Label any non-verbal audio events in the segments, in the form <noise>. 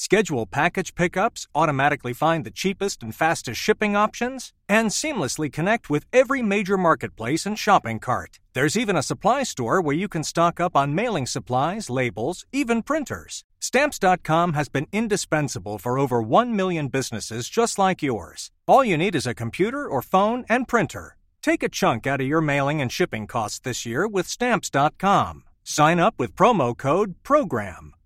Schedule package pickups, automatically find the cheapest and fastest shipping options, and seamlessly connect with every major marketplace and shopping cart. There's even a supply store where you can stock up on mailing supplies, labels, even printers. Stamps.com has been indispensable for over 1 million businesses just like yours. All you need is a computer or phone and printer. Take a chunk out of your mailing and shipping costs this year with Stamps.com. Sign up with promo code PROGRAM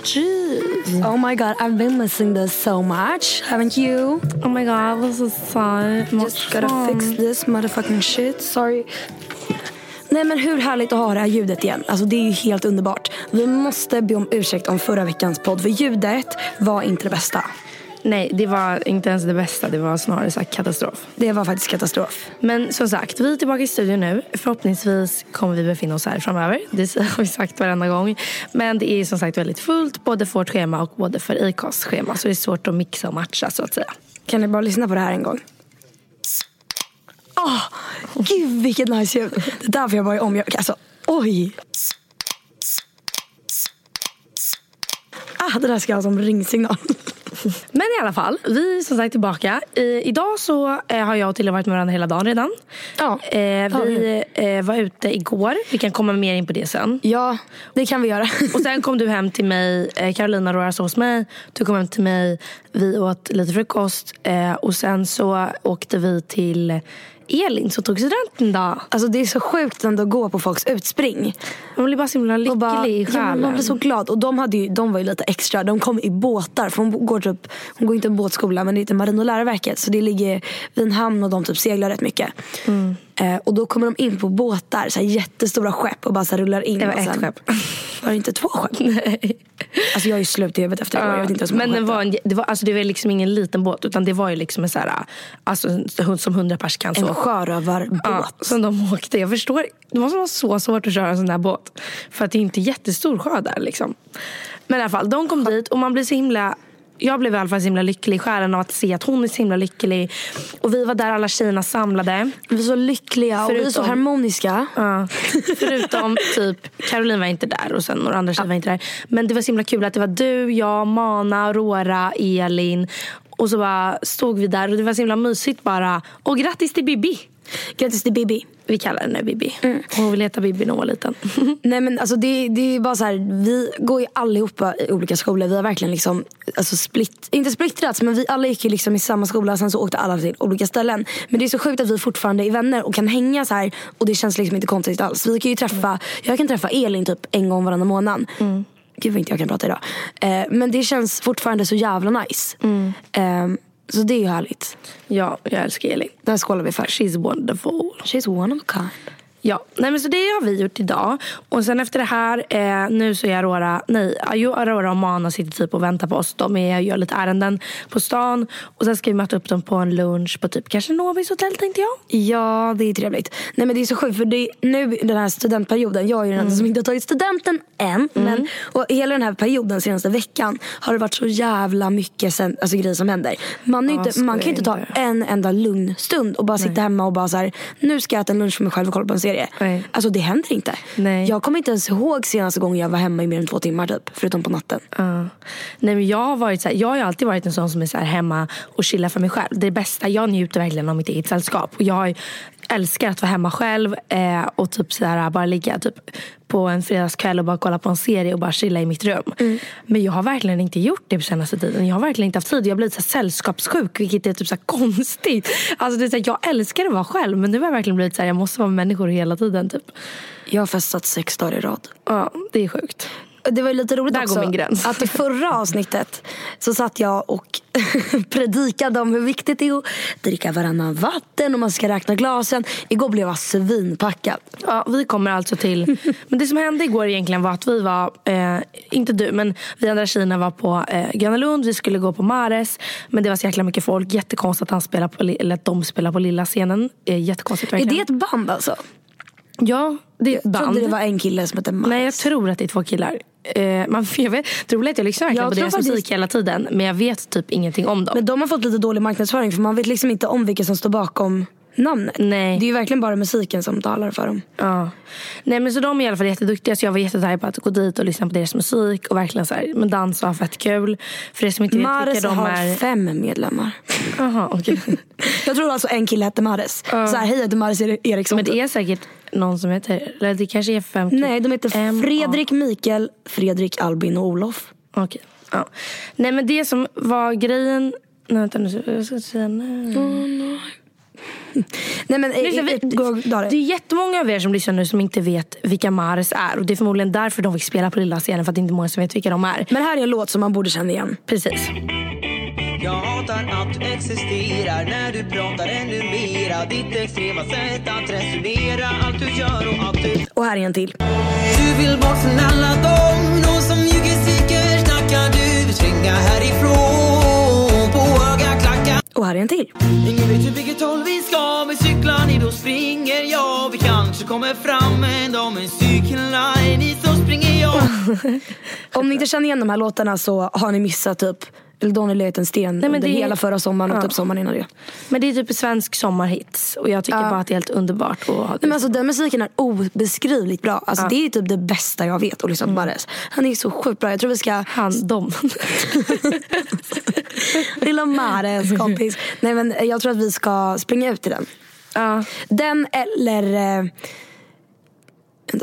Bitches. Oh my god, I've been to this so much, haven't you? Oh my god, this is so much Just gotta fun. fix this motherfucking shit. Sorry. Nej men hur härligt att ha det här ljudet igen. Alltså det är ju helt underbart. Vi måste be om ursäkt om förra veckans podd för ljudet var inte det bästa. Nej, det var inte ens det bästa. Det var snarare så katastrof. Det var faktiskt katastrof. Men som sagt, vi är tillbaka i studion nu. Förhoppningsvis kommer vi befinna oss här framöver. Det <laughs> har vi sagt varenda gång. Men det är som sagt väldigt fullt, både för vårt schema och både för ICAs schema. Så det är svårt att mixa och matcha så att säga. Kan ni bara lyssna på det här en gång? Åh, gud vilket nice ljud. Det är därför jag var i omgörning. Alltså, oj. Ah, det där ska jag ha som ringsignal. Men i alla fall, vi är som sagt tillbaka. I, idag så eh, har jag och Tilde varit med varandra hela dagen redan. Ja, Eh, vi eh, var ute igår. Vi kan komma mer in på det sen. Ja, det kan vi göra. Och sen kom du hem till mig, eh, Carolina Rora sov hos mig. Du kom hem till mig, vi åt lite frukost. Eh, och sen så åkte vi till Elin som tog studenten då. Alltså det är så sjukt ändå att gå på folks utspring. Man blir bara så himla lycklig bara, i ja, men man själen. blir så glad. Och de, hade ju, de var ju lite extra. De kom i båtar. För hon går, typ, hon går inte en båtskola men det heter Marin och läroverket. Så det ligger vid en hamn och de typ seglar rätt mycket. Mm. Eh, och då kommer de in på båtar. Så här jättestora skepp och bara så rullar in. Det var och ett sen, skepp. <laughs> Var det inte två skepp? Nej. Alltså jag är slut i huvudet efter det. Jag vet inte men det var, en, det, var, alltså det var liksom ingen liten båt utan det var ju liksom en så här, alltså, en- som hundra pers kan En så. sjörövarbåt. Ja, som de åkte. Jag förstår. Det måste vara så svårt att köra en sån här båt. För att det är inte jättestor sjö där liksom. Men i alla fall, de kom dit och man blir så himla jag blev i alla fall så himla lycklig i själen av att se att hon är så himla lycklig. Och vi var där alla tjejerna samlade. Vi är så lyckliga och vi är så Förutom- harmoniska. Ja. Förutom typ, Caroline var inte där och sen några andra tjejer var inte där. Men det var så himla kul att det var du, jag, Mana, Aurora, Elin. Och så bara stod vi där och det var så himla mysigt bara. Och grattis till Bibi! Grattis till Bibi. Vi kallar henne Bibi. Hon vill heta Bibi när hon var liten. <laughs> Nej men alltså det, det är bara så här, vi går ju allihopa i olika skolor. Vi har verkligen liksom, alltså split, inte splittrats men vi alla gick ju liksom i samma skola. Sen så åkte alla till olika ställen. Men det är så sjukt att vi fortfarande är vänner och kan hänga så här. Och det känns liksom inte konstigt alls. Vi kan ju träffa, jag kan träffa Elin typ en gång varannan månad. Gud vad inte jag kan prata idag. Eh, men det känns fortfarande så jävla nice. Eh, så det är ju härligt. Ja, jag älskar Elin. Det här skålar vi för. She's wonderful. She's one of a kind. Ja, nej men så det har vi gjort idag. Och sen efter det här, eh, nu så är Aurora, nej, Aurora och Mana sitter typ och väntar på oss. De är, gör lite ärenden på stan. Och sen ska vi möta upp dem på en lunch på typ kanske Novis hotell tänkte jag. Ja, det är trevligt. Nej men det är så sjukt för det är nu den här studentperioden, jag är ju den enda som inte har tagit studenten än. Men, och hela den här perioden senaste veckan har det varit så jävla mycket sen, alltså, grejer som händer. Man, Ja, inte, man kan skojar inte ta en enda lugn stund och bara sitta hemma och bara så här, nu ska jag äta en lunch för mig själv och kolla på en serie. Nej. Alltså det händer inte. Nej. Jag kommer inte ens ihåg senaste gången jag var hemma i mer än två timmar typ. Förutom på natten. Ja. Nej, men jag, har varit så här, jag har alltid varit en sån som är så hemma och chillar för mig själv. Det bästa, jag njuter verkligen av mitt eget sällskap. Och jag älskar att vara hemma själv eh, och typ så här, bara ligga typ, på en fredagskväll och bara kolla på en serie och bara chilla i mitt rum. Men jag har verkligen inte gjort det på senaste tiden. Jag har verkligen inte haft tid. Jag har blivit så sällskapssjuk vilket är typ så konstigt. Alltså det är så här, jag älskar att vara själv men nu har jag verkligen blivit så här, jag måste vara med människor hela tiden. Typ. Jag har festat sex dagar i rad. Ja, det är sjukt. Det var ju lite roligt Där också att i förra <laughs> avsnittet så satt jag och <laughs> predikade om hur viktigt det är att dricka varannan vatten och man ska räkna glasen. Igår blev jag svinpackad. Ja, vi kommer alltså till... <laughs> Men det som hände igår egentligen var att vi var, eh, inte du, men vi andra tjejerna var på eh, Gröna Lund. Vi skulle gå på Mares. Men det var så jäkla mycket folk. Jättekonstigt att, han spelar på, eller att de spelar på lilla scenen. Eh, jättekonstigt Är verkligen. det ett band alltså? Ja, det är ett Jag band. trodde det var en kille som hette Mares. Nej, jag tror att det är två killar. Eh, man, <laughs> jag vet, det att jag lyssnar verkligen Jag på deras faktiskt- musik hela tiden. Men jag vet typ ingenting om dem. Men de har fått lite dålig marknadsföring för man vet liksom inte om vilka som står bakom namnet. Nej. Det är ju verkligen bara musiken som talar för dem. Ja. Nej men så de är i alla fall jätteduktiga så jag var jättetaggad på att gå dit och lyssna på deras musik och verkligen så här, men dansa och ha fett kul. För er som inte vet Mares vilka de har är. fem medlemmar. Jaha, okej. <laughs> Jag tror alltså en kille hette Mares. Så här, hej jag heter Mares Eriksson. Men det är säkert någon som heter, eller det kanske är fem Nej, de heter M- Fredrik, Mikael, Fredrik, Albin och Olof. Okej. Ja. Nej men det som var grejen, nej vänta nu, jag ska säga nej. Nej men eh, Lyssna, vi- eh, gå Det är jättemånga av er som lyssnar nu som inte vet vilka Mares är. Och det är förmodligen därför de fick spela på lilla scenen. För att det inte är många som vet vilka de är. Men här är en låt som man borde känna igen. Precis. Hatar att du existerar. När du pratar ännu mera Ditt extrema sätt att resonera. Allt du gör och allt du Och här är en till. Du vill bort från alla dem. De som ljuger, sviker, snackar Du springa härifrån. På höga klackar. Och här är en till. Ingen vet hur vilket håll vi ska. Med cyklar ni då springer jag. Vi kanske kommer fram en dag med en cykelline så springer jag. <laughs> Om ni inte känner igen de här låtarna så har ni missat typ eller ni legat en sten men under är- hela förra sommaren och Ja. typ sommaren innan det. Men det är typ svensk sommarhits. Och jag tycker Ja. bara att det är helt underbart. ha Nej, men alltså, den musiken är obeskrivligt bra. Alltså, Ja. Det är typ det bästa jag vet att lyssna på Mares. Han är så sjukt bra. Jag tror vi ska... Han, dem. <laughs> Lilla Mares kompis. Nej men jag tror att vi ska springa ut till den. ja. Den eller eh,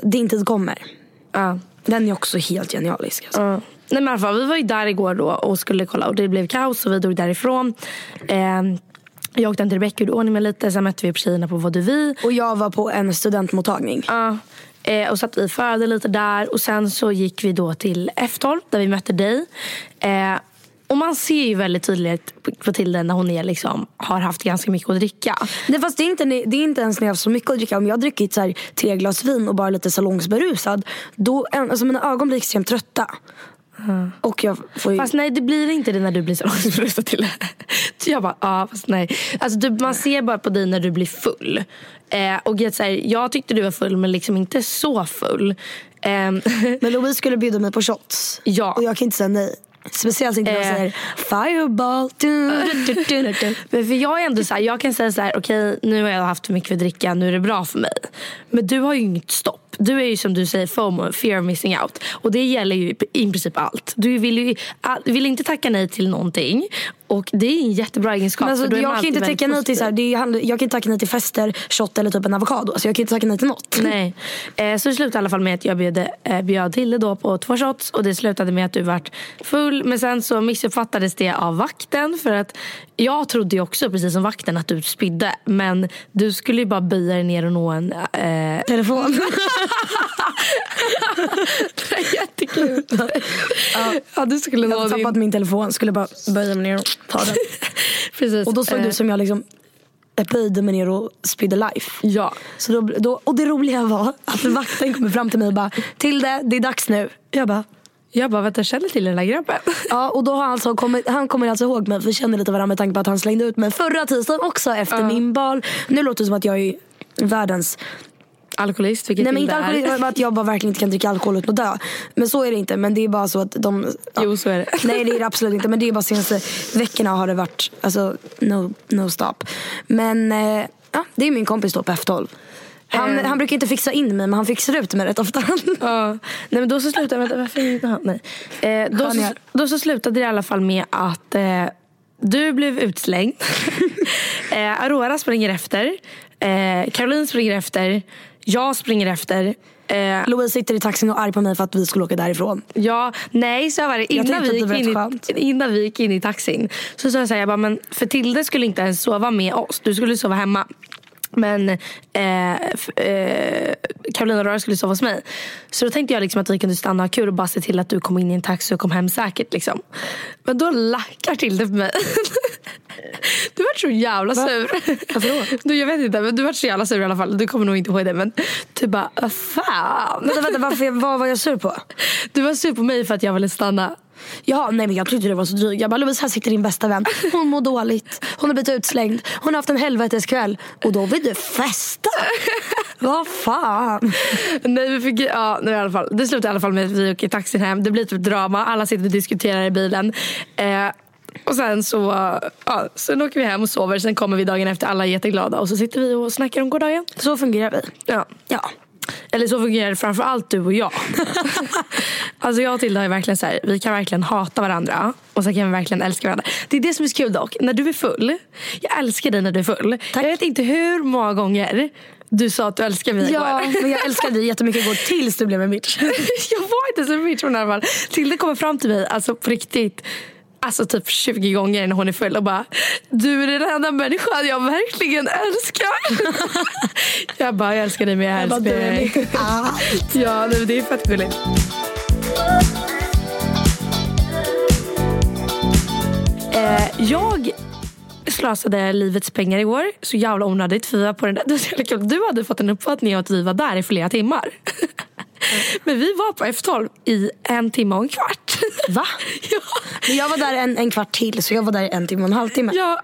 Din tid kommer. Ja. Den är också helt genialisk. Alltså. Ja. Nej, men i alla fall, vi var ju där igår då och skulle kolla och det blev kaos och vi drog därifrån. Eh, jag åkte hem till Rebecca och ordning mig lite. Sen mötte vi upp tjejerna på Vad du vi. Och jag var på en studentmottagning. Ja. Eh, och satt vi förde lite där och sen så gick vi då till F12 där vi mötte dig. Eh, och man ser ju väldigt tydligt på- Tilde när hon är liksom, har haft ganska mycket att dricka. Nej, fast det är, inte, det är inte ens när jag har så mycket att dricka. Om jag har druckit så här, tre glas vin och bara lite salongsberusad. Då, alltså mina ögon blir extremt trötta. Och jag får ju... Fast nej, det blir inte det när du blir salongsberusad till <laughs> jag bara, ja fast nej. Alltså, du, man ser bara på dig när du blir full. Eh, och jag, så här, jag tyckte du var full men liksom inte så full. Ehm, Men Louise skulle bjuda mig på shots. <laughs> Ja. Och jag kan inte säga nej. Speciellt inte när jag Eh. säger fireball. Du, du, du, du. Men för jag är ändå så här, jag kan säga så här, okej nu har jag haft för mycket för att dricka, nu är det bra för mig. Men du har ju inget stopp. Du är ju som du säger FOMO, fear of missing out. Och det gäller ju i princip allt. Du vill ju all, vill inte tacka nej till någonting. Och det är en jättebra egenskap. Men alltså, jag kan inte tacka nej till så här, det Jag kan inte tacka nej till fester, shot eller typ en avokado. Alltså, jag kan inte tacka nej till något. <laughs> Nej. Eh, så det slutade i alla fall med att jag bjöd, eh, bjöd till det då på två shots. Och det slutade med att du vart full. Men sen så missuppfattades det av vakten. För att jag trodde ju också, precis som vakten, att du spydde. Men du skulle ju bara böja dig ner och nå en... Eh, Telefon. <laughs> Jättekul. ja. du skulle Jag hade tappat din... min telefon. Skulle bara böja mig ner och ta den. <laughs> Precis. Och då såg Eh, det ut som jag liksom böjde mig ner och spydde life. Ja. Så då, då, och det roliga var att vakten kommer fram till mig och bara Tilde, det är dags nu. Jag bara Jag bara, vänta, känner till den där grabben. <laughs> Ja, och då har han, alltså kommit, han kommer alltså ihåg mig för vi känner lite varandra med tanke på att han slängde ut mig förra tisdagen också efter min bal. Nu låter det som att jag är världens Alkoholist, vilket Nej men inte alkoholist, men att jag bara verkligen inte kan dricka alkohol utan att dö. Men så är det inte. Men det är bara så att de... ja. Jo, så är det. <laughs> Nej det är det absolut inte. Men det är bara senaste veckorna har det varit, alltså no, no stop. Men eh, ja, det är min kompis då på F12. Han, Eh. han brukar inte fixa in mig men han fixar ut mig rätt ofta. Ja. <laughs> Nej men då så slutade, vänta varför inte han? Nej. Eh, då, så, då så slutade det i alla fall med att eh, du blev utslängd. <laughs> eh, Aurora springer efter. Eh, Caroline springer efter. Jag springer efter. Eh, Louise sitter i taxin och är arg på mig för att vi skulle åka därifrån. Ja, nej så var det. Innan vi, det gick var in i, innan vi gick in i taxin så sa jag så här, jag bara, men för Tilde skulle inte ens sova med oss. Du skulle sova hemma. Men eh, eh, Carolina Rara skulle sova hos mig. Så då tänkte jag liksom att vi kunde stanna och ha kul och bara se till att du kom in i en taxi och kom hem säkert. Liksom. Men då lackar Tilde på mig. <laughs> Du var så jävla sur. Varför då? Du, jag vet inte, men du var så jävla sur i alla fall. Du kommer nog inte ihåg det. Men du bara, vad fan. Vänta, vänta, varför, vad var jag sur på? Du var sur på mig för att jag ville stanna. Ja, nej men jag tyckte det var så drygt. Jag bara, Louise här sitter din bästa vän. Hon mår dåligt. Hon har blivit utslängd. Hon har haft en helveteskväll. Och då vill du festa. Vad fan. Nej, vi fick, ja, nu i alla fall. Det slutade i alla fall med att vi åker taxin hem. Det blir typ drama. Alla sitter och diskuterar i bilen. Eh, och sen så ja, sen åker vi hem och sover. Sen kommer vi dagen efter. Alla är jätteglada. Och så sitter vi och snackar om gårdagen. Så fungerar vi. Ja. Ja. Eller så fungerar det framför allt du och jag. <laughs> alltså jag och Tilda är verkligen så här, vi kan verkligen hata varandra och så kan vi verkligen älska varandra. Det är det som är så kul dock. När du är full, jag älskar dig när du är full. Jag vet inte hur många gånger du sa att du älskar mig Ja, igår. men jag älskade dig jättemycket igår tills du blev en bitch. <laughs> jag var inte så bitch men i alla fall. Tilde kommer fram till mig, alltså på riktigt. Alltså typ 20 gånger när hon är full och bara Du är den enda människan jag verkligen älskar. <laughs> jag bara jag älskar dig men jag älskar dig. <laughs> Ja det är fett gulligt. Eh, jag slösade livets pengar igår. Så jävla onödigt. För vi var på den där. <laughs> Du hade fått en uppfattning av att vi var där i flera timmar. Men vi var på F12 i en timme och en kvart. <laughs> Va? ja. Men jag var där en, en kvart till så jag var där i en timme och en halvtimme. Ja,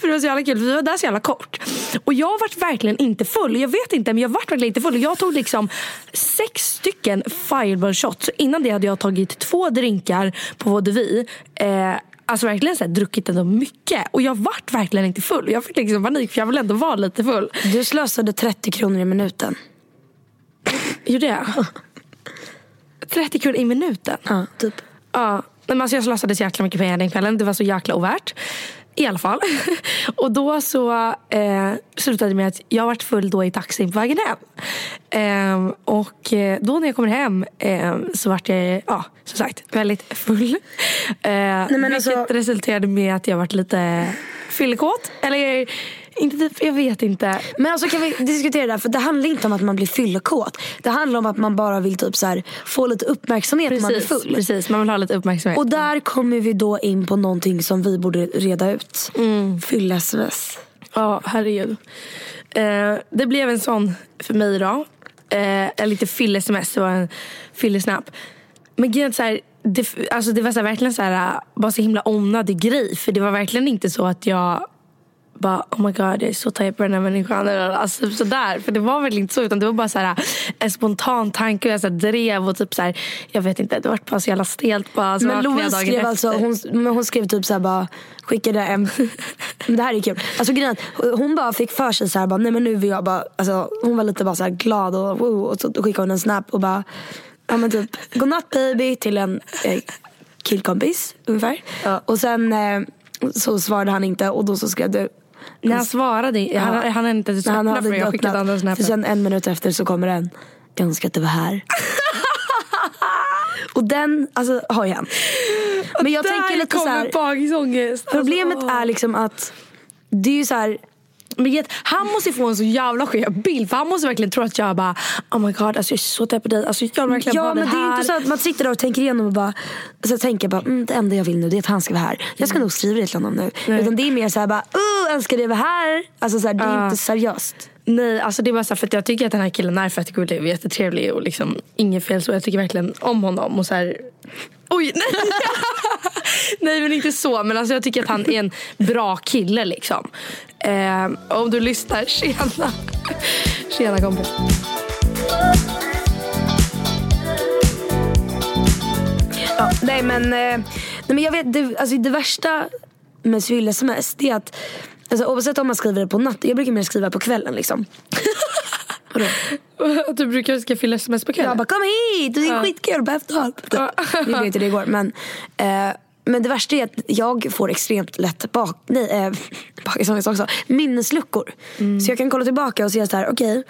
för det var så jävla kul. Vi var där så jävla kort. Och jag vart verkligen inte full. Jag vet inte, men jag vart verkligen inte full. Jag tog liksom sex stycken fireball shots. Så innan det hade jag tagit två drinkar på vaudeville. Eh, Alltså verkligen så här, druckit ändå mycket. Och jag vart verkligen inte full. Jag fick liksom panik för jag ville ändå vara lite full. Du slösade 30 kronor i minuten. Gjorde jag? <laughs> 30 kronor i minuten? Ja, typ. Ja, nej, men alltså jag slösade så jäkla mycket pengar den kvällen. Det var så jäkla ovärt. I alla fall. <laughs> Och då så eh, slutade det med att jag varit full då i taxin på vägen hem. Ehm, och eh, då när jag kommer hem ehm, så vart jag, ja, som sagt, väldigt full. Eh, men vilket alltså- resulterade med att jag varit lite fyllekåt. Eller inte typ, jag vet inte. Men alltså kan vi diskutera det här? För det handlar inte om att man blir fyllekåt. Det handlar om att man bara vill typ så här, få lite uppmärksamhet när man är Precis, full. precis, man vill ha lite uppmärksamhet. Och där kommer vi då in på någonting som vi borde reda ut. Mm. Fyll-sms. Ja, herregud. Eh, det blev en sån för mig idag. Eh, en lite fylle-sms, det var en fyllesnapp. Men grejen är så här, det, alltså det var så här, verkligen så här, bara så himla onödig grej. För det var verkligen inte så att jag bara oh my god jag är så taggad på den här människan. Alltså, sådär. För det var verkligen inte så. Utan det var bara så här, en spontan tanke. Och jag så här, drev och typ så här, jag vet inte. Det var bara så jävla stelt. Bara, så Men Louise skrev efter. alltså, hon, men hon skrev typ såhär bara, skickade en, men det här är kul. Alltså grejen hon bara fick för sig såhär bara, nej men nu vill jag bara, alltså hon var lite bara såhär glad och wow, och så skickade hon en snap och bara, ja men typ, godnatt baby till en eh, killkompis ungefär. Och sen eh, så svarade han inte och då så skrev du, När han svarade, han, han hade inte ens han öppnat för. Jag skickade andra. För snappen. sen en minut efter så kommer den. Jag önskar att du var här. <laughs> och den alltså, har jag. Men jag Där tänker lite så här. Problemet Alltså, är liksom att det är ju så här. Men han måste få en så jävla skev bild. För han måste verkligen tro att jag bara Oh my god, alltså jag är så depp på dig. Alltså jag vill verkligen Ja ha men det här. är inte så att man sitter där och tänker igenom och bara, så tänker bara mm, det enda jag vill nu det är att han ska vara här. Jag ska nog skriva det till honom nu. Nej. Utan det är mer så här bara, oh önskar det var här. Alltså så här, det är Ja. inte seriöst. Nej, alltså det var så här, för att jag tycker att den här killen är fett gullig och jättetrevlig och liksom inget fel så. Jag tycker verkligen om honom och så här. Oj, nej! <laughs> nej men inte så. Men alltså jag tycker att han är en bra kille liksom. Eh, om du lyssnar, tjena. tjena kompis. Ja, nej men, eh, nej men jag vet, det, alltså det värsta med sms det är att alltså, oavsett om man skriver det på natten, jag brukar mer skriva på kvällen liksom. <laughs> Vadå? du brukar ska fylla sms på kvällen? Jag bara kom hit, det är Ja. skitkul på efterhand. Ja. Det gjorde inte det igår men eh, men det värsta är att jag får extremt lätt bak, nej, eh, <laughs> bakisångest också, minnesluckor. Mm. Så jag kan kolla tillbaka och säga så här, okej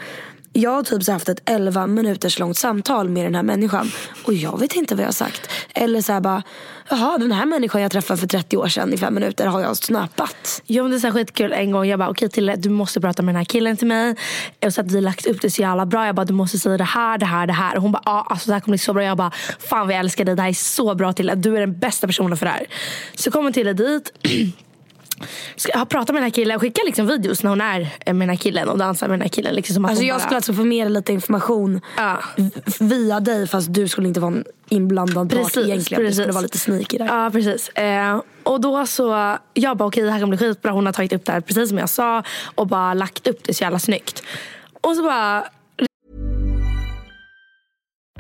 jag har typ så haft ett 11 minuters långt samtal med den här människan. Och jag vet inte vad jag har sagt. Eller så här bara, jaha den här människan jag träffade för 30 år sedan i fem minuter har jag snappat. Jo men det är så här skitkul en gång. Jag bara okej Tille du måste prata med den här killen till mig. Och så att vi lagt upp det så jävla bra. Jag bara du måste säga det här, det här, det här. Och hon bara ja alltså det här kommer bli så bra. Jag bara fan vad jag älskar dig. Det här är så bra Tille. Du är den bästa personen för det här. Så kommer Tille dit. <clears throat> Ska jag prata med den här killen och skicka liksom videos när hon är med den här killen och dansar med den här killen. Liksom som att Alltså jag bara- skulle alltså förmedla lite information Ja. via dig fast du skulle inte vara en inblandad part Precis, egentligen. Du precis. skulle vara lite sneaky där. Ja precis. Eh, och då så, jag bara okej det här kommer bli skitbra. Hon har tagit upp det här precis som jag sa och bara lagt upp det så jävla snyggt. Och så bara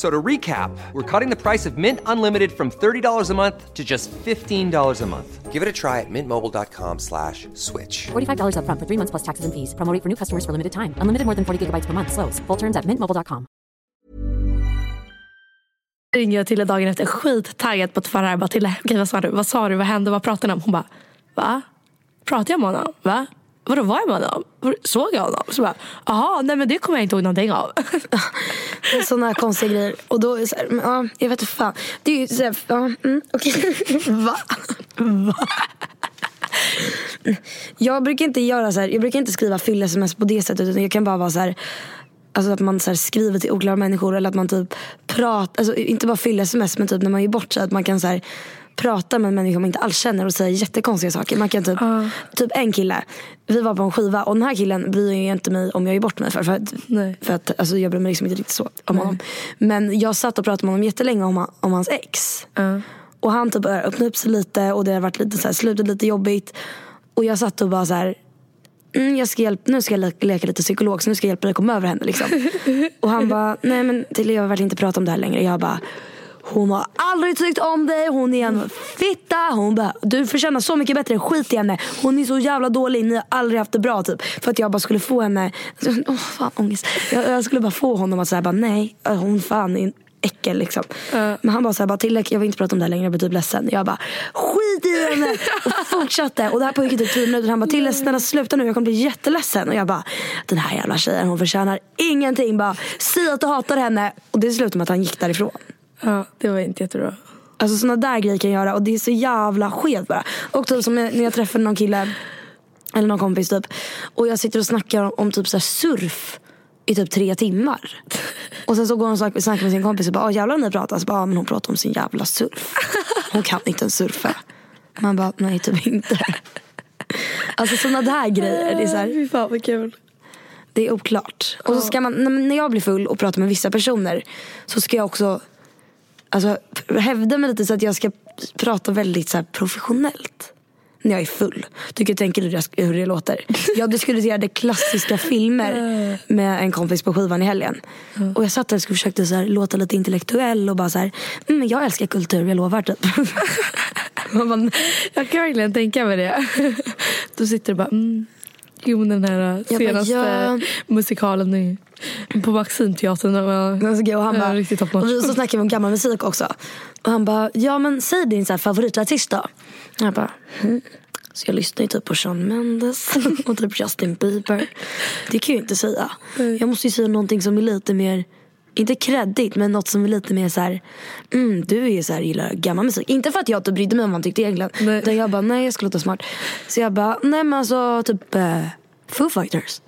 F- So to recap, we're cutting the price of Mint Unlimited from $30 a month to just $15 a month. Give it a try at mintmobile.com slash switch. $45 upfront for three months plus taxes and fees. Promo for new customers for limited time. Unlimited more than 40 gigabytes per month. Slows. Full terms at mintmobile.com. ringer jag till dagen efter skittaggad på att vara här. Bara till okej vad sa du? Vad sa du? Vad hände? Vad pratade ni om? Hon bara, va? Pratade jag med honom? Va? Vadå var jag med honom? Såg jag honom? Så bara, jaha, nej men det kommer jag inte ihåg någonting av. <laughs> Sådana här konstiga grejer. Och då är det så här, men, ja, jag vet inte fan. Det är ju såhär, ja, mm, okej. <laughs> Va? Va? Jag brukar inte göra så här, jag brukar inte skriva fyll-sms på det sättet. Utan jag kan bara vara så här, alltså att man så här skriver till oklara människor. Eller att man typ pratar, alltså inte bara fyll-sms men typ när man ger bort sig. Att man kan så här, prata med en människa man inte alls känner och säga jättekonstiga saker. Man kan typ, typ en kille, vi var på en skiva och den här killen bryr jag inte mig om jag ger bort mig för. För att, Nej. för att alltså, jag bryr mig liksom inte riktigt så om honom. Men jag satt och pratade med honom jättelänge om, om hans ex. Och han typ började öppna upp sig lite och det har varit lite så här, slutet lite jobbigt. Och jag satt och bara så här. Mm, jag ska hjälpa, nu ska jag le- leka lite psykolog så nu ska jag hjälpa dig komma över henne. Liksom. <laughs> och han bara, nej men till jag vill verkligen inte prata om det här längre. Jag bara, hon har aldrig tyckt om dig, hon är en fitta. Hon bara, du förtjänar så mycket bättre, skit i henne. Hon är så jävla dålig, ni har aldrig haft det bra typ. För att jag bara skulle få henne, åh fan ångest. Jag, jag skulle bara få honom att säga, bara, nej hon fan är en äckel liksom. Men han bara såhär, bara, till, jag vill inte prata om det här längre, jag blir typ ledsen. Jag bara, skit i henne! Och fortsatte. Och det här pågick typ tio minuter. Han bara, till snälla sluta nu, jag kommer bli jätteledsen. Och jag bara, den här jävla tjejen hon förtjänar ingenting. Bara, säg att du hatar henne. Och det slutade med att han gick därifrån. Ja, det var inte jättebra. Alltså såna där grejer kan jag göra och det är så jävla skevt bara. Och typ som när jag träffade någon kille, eller någon kompis typ. Och jag sitter och snackar om, om typ så surf i typ tre timmar. Och sen så går hon och snackar med sin kompis och bara, "Ah, jävlar ni pratar. Så bara, "Ja, men hon pratar om sin jävla surf. Hon kan inte ens surfa. Man bara, nej typ inte. Alltså såna där grejer. Det är, så här, Fy fan vad kul. det är oklart. Och så ska man, när jag blir full och pratar med vissa personer så ska jag också alltså, hävda mig lite så att jag ska prata väldigt så professionellt. när jag är full. Tycker tänker du det- hur det låter? <laughs> Jag diskuterade klassiska filmer med en kompis på skivan i helgen. Och jag satt där och försökte så här, låta lite intellektuell och bara så här, mm, jag älskar kultur, jag lovar typ. <laughs> Man bara, Jag kan verkligen tänka mig det. <laughs> Du sitter och bara, mm. Jo den här bara, senaste ja. musikalen i, på Maximteatern. den var- Alltså, och han bara, riktigt top notch. och vi så snackade vi om gammal musik också. Och han bara, ja men säg din så här, favoritartist då. Jag bara, hmm. Så jag lyssnar ju typ på Shawn Mendes <laughs> och typ Justin Bieber. Det kan jag ju inte säga. Jag måste ju säga någonting som är lite mer, inte kreddigt men något som är lite mer så här. Mm, du är så här, gillar gammal musik. Inte för att jag inte brydde mig om vad han tyckte egentligen. Nej. Utan jag bara, nej jag ska låta smart. Så jag bara, nej men alltså typ uh, <laughs> Foo Fighters.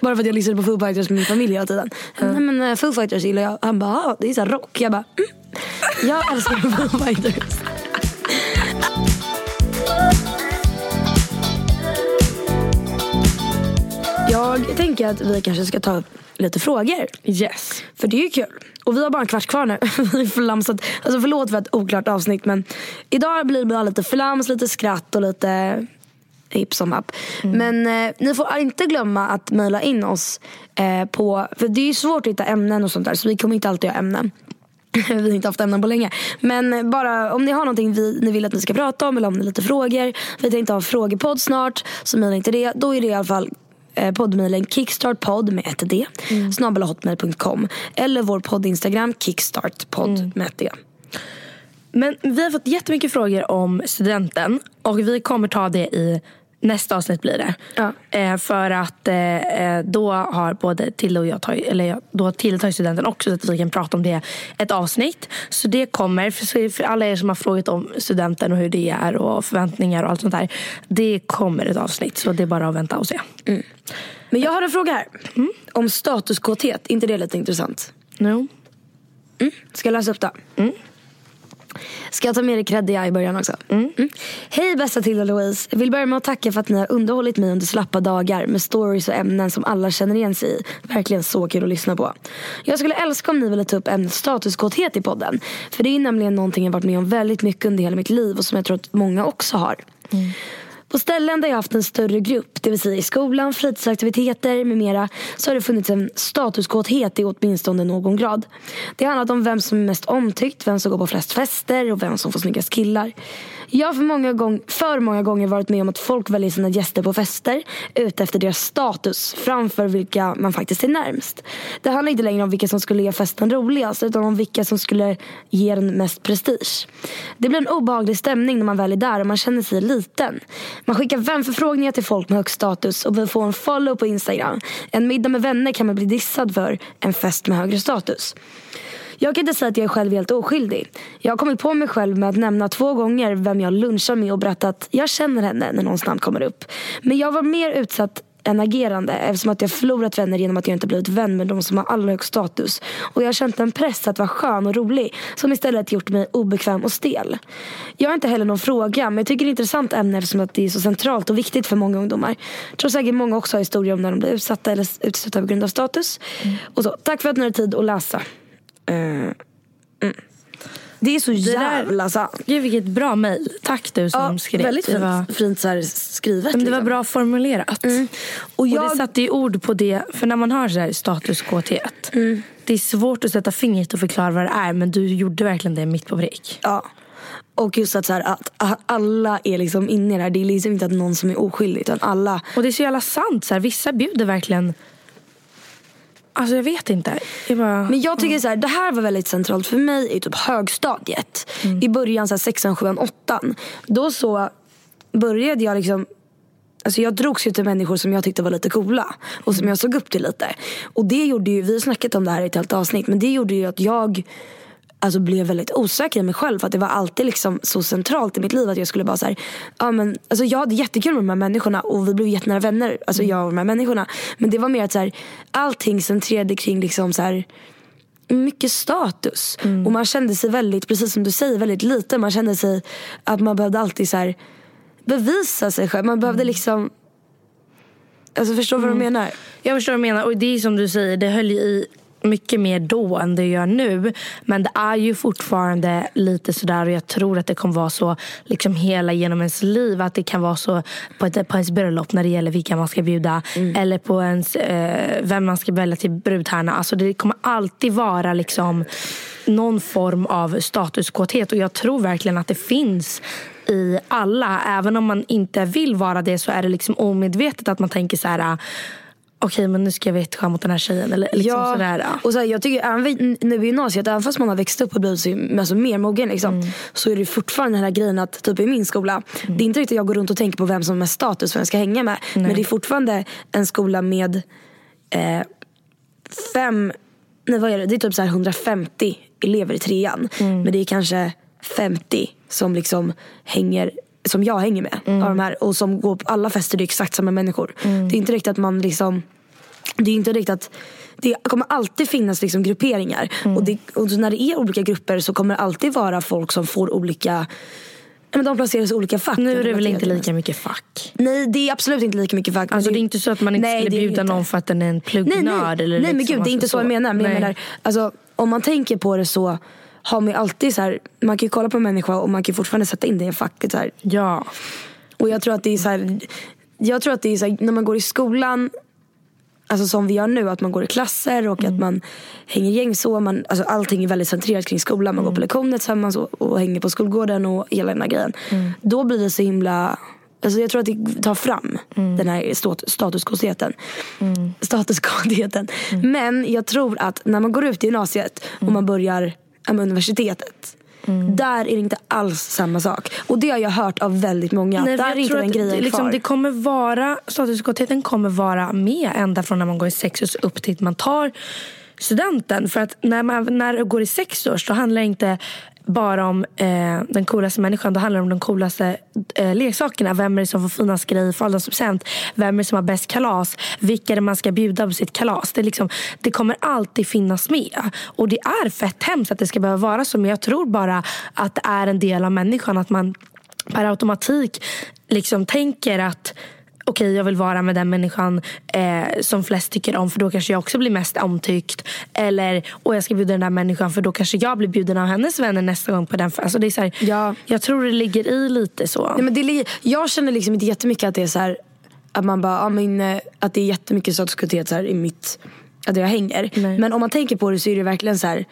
Bara för att jag lyssnade på Foo Fighters med min familj hela tiden. Nej men uh, Foo Fighters gillar jag. Han bara, ah, det är så rock. Jag bara, mm. Jag älskar Foo Fighters. Jag tänker att vi kanske ska ta lite frågor. Yes. För det är ju kul. Och vi har bara en kvart kvar nu. <laughs> Vi förlamsat. Alltså förlåt för ett oklart avsnitt men idag blir det bara lite förlams, lite skratt och lite hipp som happ. Men eh, ni får inte glömma att mejla in oss eh, på, för det är ju svårt att hitta ämnen och sånt där så vi kommer inte alltid ha ämnen. <laughs> vi har inte haft ämnen på länge. Men bara om ni har någonting vi, ni vill att vi ska prata om eller om ni har lite frågor. Vi tänkte ha en frågepodd snart. Så mejla inte det. Då är det i alla fall eh, poddmejlen kickstartpodd med ett d mm. hotmail.com eller vår podd Instagram kickstartpodd med ett d. Men vi har fått jättemycket frågor om studenten och vi kommer ta det i nästa avsnitt blir det. Ja. Eh, för att eh, eh, då har både Tilde och jag tagit, eller jag- då har Tilde tagit studenten också så att vi kan prata om det ett avsnitt. Så det kommer, för, för alla er som har frågat om studenten och hur det är och förväntningar och allt sånt där. Det kommer ett avsnitt så det är bara att vänta och se. Men jag har en fråga här. Om statuskåthet, inte det lite intressant? No. Ska jag läsa upp det? Ska jag ta med det creddiga i början också? Mm. Hej bästa Tilda Louise. Jag vill börja med att tacka för att ni har underhållit mig under slappa dagar med stories och ämnen som alla känner igen sig i. Verkligen så kul att lyssna på. Jag skulle älska om ni ville ta upp ämnet statuskåthet i podden. För det är nämligen någonting jag varit med om väldigt mycket under hela mitt liv och som jag tror att många också har. På ställen där jag haft en större grupp, det vill säga i skolan, fritidsaktiviteter med mera, så har det funnits en statuskåthet i åtminstone någon grad. Det har handlat om vem som är mest omtyckt, vem som går på flest fester och vem som får snyggast killar. Jag har för många, gång, för många gånger varit med om att folk väljer sina gäster på fester ute efter deras status framför vilka man faktiskt är närmst. Det handlar inte längre om vilka som skulle göra festen roligast utan om vilka som skulle ge den mest prestige. Det blir en obehaglig stämning när man väl är där och man känner sig liten. Man skickar vänförfrågningar till folk med hög status och vill få en follow på Instagram. En middag med vänner kan man bli dissad för, en fest med högre status. Jag kan inte säga att jag är själv helt oskyldig. Jag har kommit på mig själv med att nämna två gånger vem jag lunchar med och berättat att jag känner henne när någons namn kommer upp. Men jag var mer utsatt än agerande eftersom att jag förlorat vänner genom att jag inte blivit vän med de som har allra högst status. Och jag har känt en press att vara skön och rolig som istället gjort mig obekväm och stel. Jag har inte heller någon fråga men jag tycker det är ett intressant ämne eftersom att det är så centralt och viktigt för många ungdomar. Jag tror säkert många också har historier om när de blir utsatta eller utsatta på grund av status. Och så, tack för att ni har tid att läsa. Eh, mm. Det är så där- jävla sant. Gud vilket bra mejl. Tack du som Ja, skrev. väldigt det fint, var, fint så skrivet. men det var liksom. bra formulerat. Och Och jag, det satte ju ord på det, för när man har så här statuskåthet. Mm. Det är svårt att sätta fingret och förklara vad det är men du gjorde verkligen det mitt på prick. ja. Och just att, så här, att att alla är liksom inne i det här. Det är liksom inte att någon som är oskyldig utan alla. Och det är så jävla sant. Så här, vissa bjuder verkligen... Alltså jag vet inte. Jag bara... Men jag tycker så här, det här var väldigt centralt för mig i typ högstadiet. I början så här, sexan, sjuan, åttan. Då så började jag liksom Alltså jag drogs ju till människor som jag tyckte var lite coola. Och som jag såg upp till lite. Och det gjorde ju, vi har snackat om det här i ett helt avsnitt. Men det gjorde ju att jag alltså, blev väldigt osäker i mig själv. För att det var alltid liksom så centralt i mitt liv att jag skulle bara så här, ja men alltså jag hade jättekul med de här människorna och vi blev jättenära vänner. Alltså jag och de här människorna. Men det var mer att så här, allting centrerade kring liksom så här mycket status. Och man kände sig väldigt, precis som du säger, väldigt liten. Man kände sig att man behövde alltid så här bevisa sig själv. Man behövde liksom Alltså förstår du vad du menar? Jag förstår vad du menar. Och det är som du säger, det höll ju i mycket mer då än det gör nu. Men det är ju fortfarande lite sådär och jag tror att det kommer vara så liksom hela genom ens liv. Att det kan vara så på, ett, på ens bröllop när det gäller vilka man ska bjuda. Eller på ens, eh, vem man ska välja till brudtärna. Alltså det kommer alltid vara liksom någon form av statuskåthet. Och jag tror verkligen att det finns i alla. Även om man inte vill vara det så är det liksom omedvetet att man tänker så här okej men nu ska jag veta mot den här tjejen. Eller liksom ja, sådär. och så här, jag tycker även vid- nu i gymnasiet, även fast man har växt upp och blivit så, alltså, mer mogen liksom, Mm. så är det fortfarande den här grejen att typ i min skola, det är inte riktigt att jag går runt och tänker på vem som har mest status, vem jag ska hänga med. Men det är fortfarande en skola med eh, fem, nej vad är det, det är typ så här 150 elever i trean. Mm. Men det är kanske 50 som liksom hänger som jag hänger med. Mm. Av de här, och som går på alla fester, det är exakt samma människor. Det är inte riktigt att man liksom det är inte riktigt att det kommer alltid finnas liksom grupperingar. Mm. Och, det, och så när det är olika grupper så kommer det alltid vara folk som får olika men de placeras i olika fack. Nu är det väl inte lika mycket fack? Nej det är absolut inte lika mycket fack. men Alltså det är inte så att man inte Nej, skulle bjuda inte. någon för att den är en Nej, pluggnörd? nej. Eller nej men liksom, gud det är inte alltså så jag menar. Men jag Nej. menar alltså, om man tänker på det så har man ju alltid så här, man kan ju kolla på en människa och man kan fortfarande sätta in det i facket. Så här. Ja. Och jag tror att det är så här, jag tror att det är så här, när man går i skolan Alltså som vi gör nu, att man går i klasser och att man hänger gäng så. Man, alltså allting är väldigt centrerat kring skolan. Man går på lektioner tillsammans och, och hänger på skolgården och hela den här grejen. Då blir det så himla Alltså jag tror att det tar fram den här stat- statuskåtheten. Statuskåtheten. Men jag tror att när man går ut i gymnasiet och man börjar universitetet. Där är det inte alls samma sak. Och det har jag hört av väldigt många. Nej, där är inte den att grejen liksom, kvar. det kommer vara, statuskåtheten kommer vara med ända från när man går i sexårs upp till man tar studenten. För att när man när går i sexårs då handlar det inte bara om eh, den coolaste människan. Då handlar det om de coolaste eh, leksakerna. Vem är det som får finast grejer för ålderspresent? Vem är det som har bäst kalas? Vilka är det man ska bjuda på sitt kalas? Det, liksom, det kommer alltid finnas med. Och det är fett hemskt att det ska behöva vara så. Men jag tror bara att det är en del av människan. Att man per automatik liksom tänker att okej jag vill vara med den människan eh, som flest tycker om för då kanske jag också blir mest omtyckt. Eller och jag ska bjuda den där människan för då kanske jag blir bjuden av hennes vänner nästa gång på den. Alltså det är så här, Ja. Jag tror det ligger i lite så. Nej, men det, jag känner liksom inte jättemycket att det är så här, att man bara, ja, men, eh, att det är jättemycket här i mitt, att jag hänger. Nej. Men om man tänker på det så är det verkligen så här,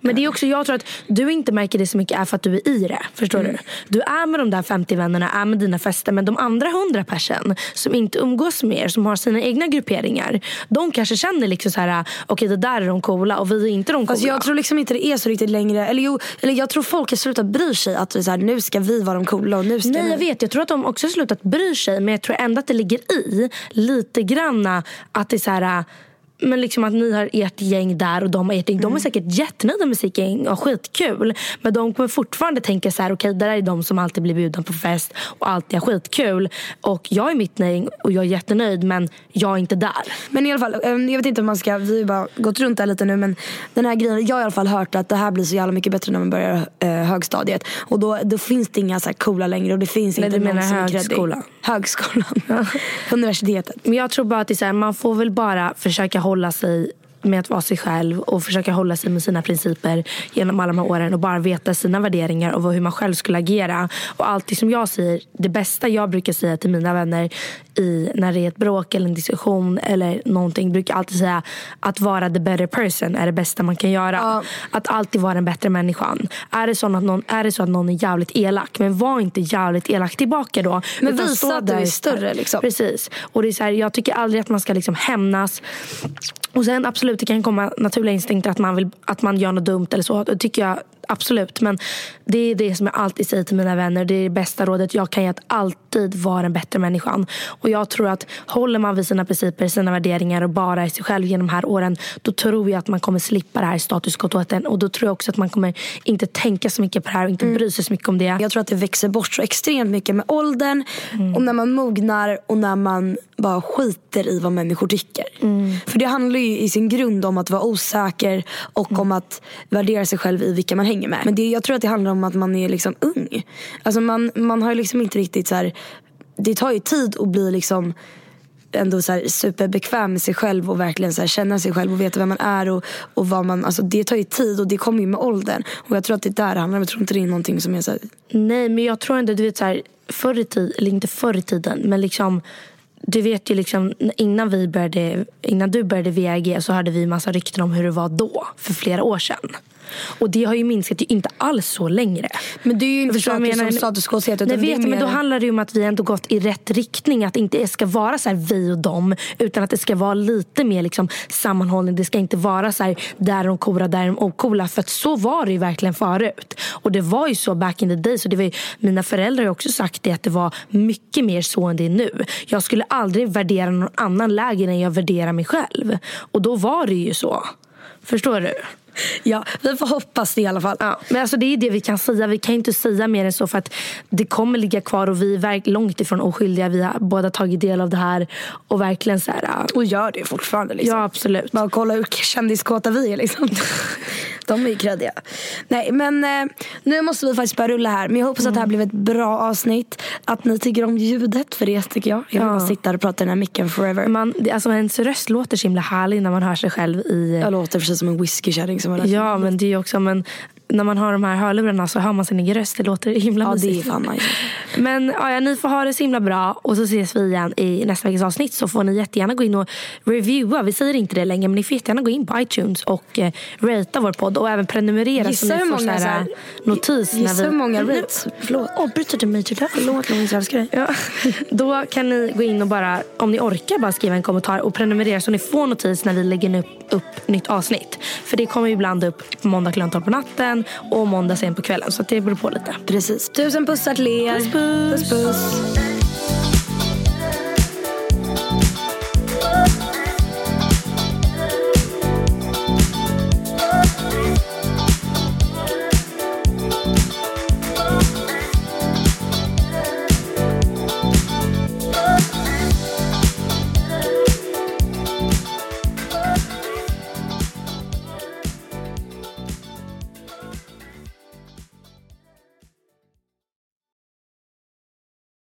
Men det är också, jag tror att du inte märker det så mycket är för att du är i det. Förstår Mm. du? Du är med de där 50 vännerna, är med dina fester. Men de andra 100 personen som inte umgås med er, som har sina egna grupperingar. De kanske känner liksom så här, okej det där är de coola och vi är inte de coola. Alltså jag tror liksom inte det är så riktigt längre. Eller, jo, eller jag tror folk har slutat bry sig. Att så här, nu ska vi vara de coola och nu ska Nej ni... jag vet, jag tror att de också har slutat bry sig men jag tror ändå att det ligger i lite granna att det är så här men liksom att ni har ert gäng där och de har ert gäng. De är säkert jättenöjda med sitt gäng och skitkul. Men de kommer fortfarande tänka så här: okej det där är de som alltid blir bjudna på fest och alltid har skitkul. Och jag är mitt gäng och jag är jättenöjd men jag är inte där. Men i alla fall, eh, jag vet inte om man ska, vi har bara gått runt där lite nu men den här grejen, jag har i alla fall hört att det här blir så jävla mycket bättre när man börjar eh, högstadiet. Och då, då finns det inga så här coola längre och det finns Nej, inte någon som är creddig. högskolan? Högskolan. <laughs> Universitetet. Men jag tror bara att det är så här, man får väl bara försöka hålla hålla sig med att vara sig själv och försöka hålla sig med sina principer genom alla de här åren och bara veta sina värderingar och hur man själv skulle agera. Och alltid som jag säger, det bästa jag brukar säga till mina vänner i, när det är ett bråk eller en diskussion eller någonting, brukar jag alltid säga att vara the better person är det bästa man kan göra. Att alltid vara den bättre människan. Är det, så att någon, är det så att någon är jävligt elak, men var inte jävligt elak tillbaka då. Men visa att du är större, liksom. Precis. Och det är så här, jag tycker aldrig att man ska liksom hämnas. Och sen absolut, det kan komma naturliga instinkter att man, vill, att man gör något dumt eller så. Det tycker jag absolut. Men det är det som jag alltid säger till mina vänner. Det är det bästa rådet jag kan ge. Att alltid vara den bättre människan. Och jag tror att håller man vid sina principer, sina värderingar och bara är sig själv genom de här åren. Då tror jag att man kommer slippa det här statuskåtheten. Och då tror jag också att man kommer inte tänka så mycket på det här och inte bry sig så mycket om det. Jag tror att det växer bort så extremt mycket med åldern och när man mognar och när man bara skiter i vad människor tycker. För det handlar ju i sin grund om att vara osäker och om att värdera sig själv i vilka man hänger med. Men det, jag tror att det handlar om att man är liksom ung. Alltså man, man har liksom inte riktigt så här. Det tar ju tid att bli liksom ändå så här superbekväm med sig själv och verkligen så här känna sig själv och veta vem man är och, och vad man, alltså det tar ju tid och det kommer ju med åldern. Och jag tror att det är där det handlar om. Jag tror inte det är någonting som är så här, Nej, men jag tror ändå, du vet så här, förr i tiden, eller inte förr i tiden, men liksom du vet ju liksom innan, vi började, innan du började VAG så hade vi massa rykten om hur det var då, för flera år sedan. Och det har ju minskat ju inte alls så längre. Men det är ju inte saker som menar? statuskåshet Nej, utan det är vet men då handlar det ju om att vi ändå gått i rätt riktning. Att det inte ska vara så här vi och dem. Utan att det ska vara lite mer liksom sammanhållning. Det ska inte vara så här där är de coola, där är de ocoola. För så var det ju verkligen förut. Och det var ju så back in the day. Så det var ju, mina föräldrar har ju också sagt det att det var mycket mer så än det är nu. Jag skulle aldrig värdera någon annan lägre än jag värderar mig själv. Och då var det ju så. Förstår du? <laughs> Ja, vi får hoppas det i alla fall. Ja, men alltså det är det vi kan säga. Vi kan inte säga mer än så för att det kommer ligga kvar och vi är långt ifrån oskyldiga. Vi har båda tagit del av det här och verkligen så här. Och gör det fortfarande. Liksom. Ja, absolut. Bara kolla hur kändiskåta vi är. Liksom. <laughs> De är ju kreddiga. Nej, men eh, nu måste vi faktiskt börja rulla här. Men jag hoppas att det här blev ett bra avsnitt. Att ni tycker om ljudet, för det tycker jag. Jag vill Ja. bara sitta här och prata i den här micken forever. Man, alltså ens röst låter så himla härlig när man hör sig själv i... Jag låter precis som en whiskykärring som har lärt Ja, men det är också... Men när man har de här hörlurarna så hör man sin egen röst. Det låter himla Ja, det är fan nice. Men ja, ni får ha det så himla bra. Och så ses vi igen i nästa veckas avsnitt. Så får ni jättegärna gå in och reviewa. Vi säger inte det längre. Men ni får jättegärna gå in på iTunes och eh, ratea vår podd. Och även prenumerera Gissa så ni får många så här, här- notis. när Gissa vi... hur många rates. Förlåt. Åh, bryter du mig till det? Förlåt Louise, jag älskar dig. Ja. <laughs> Då kan ni gå in och bara, om ni orkar, bara skriva en kommentar och prenumerera så ni får notis när vi lägger upp, upp nytt avsnitt. För det kommer ju ibland upp på måndag klockan 12 på natten och måndag sen på kvällen. Så det beror på lite. Precis. Tusen pussar till er. Puss, puss. puss, puss.